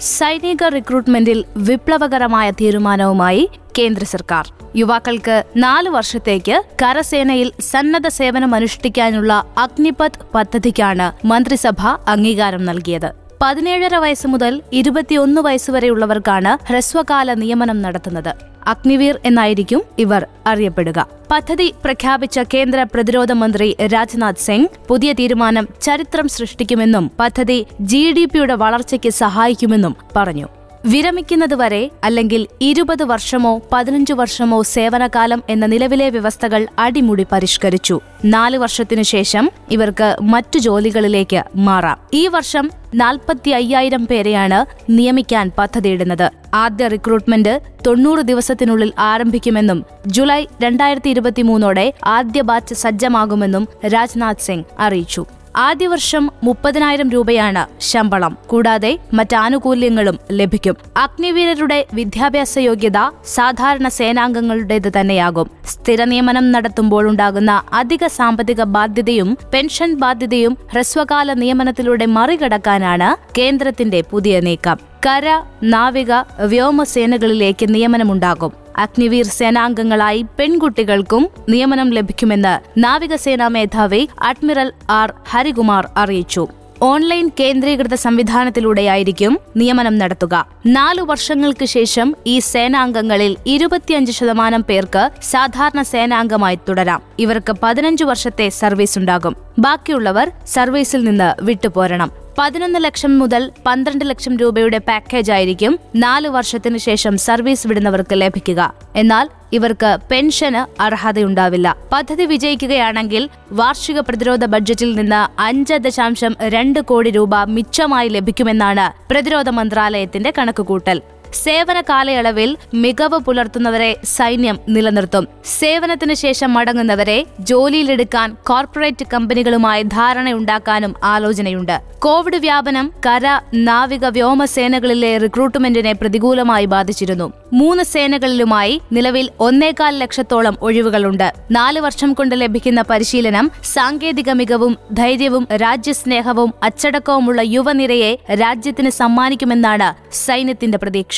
സൈനിക റിക്രൂട്ട്മെന്റിൽ വിപ്ലവകരമായ തീരുമാനവുമായി കേന്ദ്ര സർക്കാർ. യുവാക്കൾക്ക് നാല് വർഷത്തേക്ക് കരസേനയിൽ സന്നദ്ധ സേവനം അനുഷ്ഠിക്കാനുള്ള അഗ്നിപത് പദ്ധതിക്കാണ് മന്ത്രിസഭ അംഗീകാരം നൽകിയത്. പതിനേഴര വയസ്സ് മുതൽ ഇരുപത്തിയൊന്ന് വയസ്സുവരെയുള്ളവർക്കാണ് ഹ്രസ്വകാല നിയമനം നടത്തുന്നത്. അഗ്നിവീർ എന്നായിരിക്കും ഇവർ അറിയപ്പെടുക. പദ്ധതി പ്രഖ്യാപിച്ച കേന്ദ്ര പ്രതിരോധ മന്ത്രി രാജ്നാഥ് സിംഗ് പുതിയ തീരുമാനം ചരിത്രം സൃഷ്ടിക്കുമെന്നും പദ്ധതി ജി ഡി പിയുടെ വളർച്ചയ്ക്ക് സഹായിക്കുമെന്നും പറഞ്ഞു. വിരമിക്കുന്നതുവരെ അല്ലെങ്കിൽ ഇരുപത് വർഷമോ പതിനഞ്ചു വർഷമോ സേവനകാലം എന്ന നിലവിലെ വ്യവസ്ഥകൾ അടിമുടി പരിഷ്കരിച്ചു. നാല് വർഷത്തിനു ശേഷം ഇവർക്ക് മറ്റു ജോലികളിലേക്ക് മാറാം. ഈ വർഷം നാൽപ്പത്തി അയ്യായിരം പേരെയാണ് നിയമിക്കാൻ പദ്ധതിയിടുന്നത്. ആദ്യ റിക്രൂട്ട്മെന്റ് തൊണ്ണൂറ് ദിവസത്തിനുള്ളിൽ ആരംഭിക്കുമെന്നും ജൂലൈ രണ്ടായിരത്തി ഇരുപത്തിമൂന്നോടെ ആദ്യ ബാച്ച് സജ്ജമാകുമെന്നും രാജ്നാഥ് സിംഗ് അറിയിച്ചു. ആദ്യ വർഷം മുപ്പതിനായിരം രൂപയാണ് ശമ്പളം. കൂടാതെ മറ്റാനുകൂല്യങ്ങളും ലഭിക്കും. അഗ്നിവീരരുടെ വിദ്യാഭ്യാസ യോഗ്യത സാധാരണ സേനാംഗങ്ങളുടേത് തന്നെയാകും. സ്ഥിര നിയമനം നടത്തുമ്പോഴുണ്ടാകുന്ന അധിക സാമ്പത്തിക ബാധ്യതയും പെൻഷൻ ബാധ്യതയും ഹ്രസ്വകാല നിയമനത്തിലൂടെ മറികടക്കാനാണ് കേന്ദ്രത്തിന്റെ പുതിയ നീക്കം. കര നാവിക വ്യോമസേനകളിലേക്ക് നിയമനമുണ്ടാകും. അഗ്നിവീർ സേനാംഗങ്ങളായി പെൺകുട്ടികൾക്കും നിയമനം ലഭിക്കുമെന്ന് നാവികസേനാ മേധാവി അഡ്മിറൽ ആർ ഹരികുമാർ അറിയിച്ചു. ഓൺലൈൻ കേന്ദ്രീകൃത സംവിധാനത്തിലൂടെയായിരിക്കും നിയമനം നടത്തുക. നാലു വർഷങ്ങൾക്ക് ശേഷം ഈ സേനാംഗങ്ങളിൽ ഇരുപത്തിയഞ്ച് ശതമാനം പേർക്ക് സാധാരണ സേനാംഗമായി തുടരാം. ഇവർക്ക് പതിനഞ്ചു വർഷത്തെ സർവീസ് ഉണ്ടാകും ബാക്കിയുള്ളവർ സർവീസിൽ നിന്ന് വിട്ടുപോരണം. പതിനൊന്ന് ലക്ഷം മുതൽ പന്ത്രണ്ട് ലക്ഷം രൂപയുടെ പാക്കേജ് ആയിരിക്കും നാല് വർഷത്തിന് ശേഷം സർവീസ് വിടുന്നവർക്ക് ലഭിക്കുക. എന്നാൽ ഇവർക്ക് പെൻഷന് അർഹതയുണ്ടാവില്ല. പദ്ധതി വിജയിക്കുകയാണെങ്കിൽ വാർഷിക പ്രതിരോധ ബഡ്ജറ്റിൽ നിന്ന് അഞ്ച് ദശാംശം രണ്ട് കോടി രൂപ മിച്ചമായി ലഭിക്കുമെന്നാണ് പ്രതിരോധ മന്ത്രാലയത്തിന്റെ കണക്കുകൂട്ടൽ. സേവന കാലയളവിൽ മികവ് പുലർത്തുന്നവരെ സൈന്യം നിലനിർത്തും. സേവനത്തിന് ശേഷം മടങ്ങുന്നവരെ ജോലിയിലെടുക്കാൻ കോർപ്പറേറ്റ് കമ്പനികളുമായി ധാരണയുണ്ടാക്കാനും ആലോചനയുണ്ട്. കോവിഡ് വ്യാപനം കര നാവിക വ്യോമസേനകളിലെ റിക്രൂട്ട്മെന്റിനെ പ്രതികൂലമായി ബാധിച്ചിരുന്നു. മൂന്ന് സേനകളിലുമായി നിലവിൽ ഒന്നേകാൽ ലക്ഷത്തോളം ഒഴിവുകളുണ്ട്. നാല് വർഷം കൊണ്ട് ലഭിക്കുന്ന പരിശീലനം സാങ്കേതിക മികവും ധൈര്യവും രാജ്യസ്നേഹവും അച്ചടക്കവുമുള്ള യുവനിരയെ രാജ്യത്തിന് സമ്മാനിക്കുമെന്നാണ് സൈന്യത്തിന്റെ പ്രതീക്ഷ.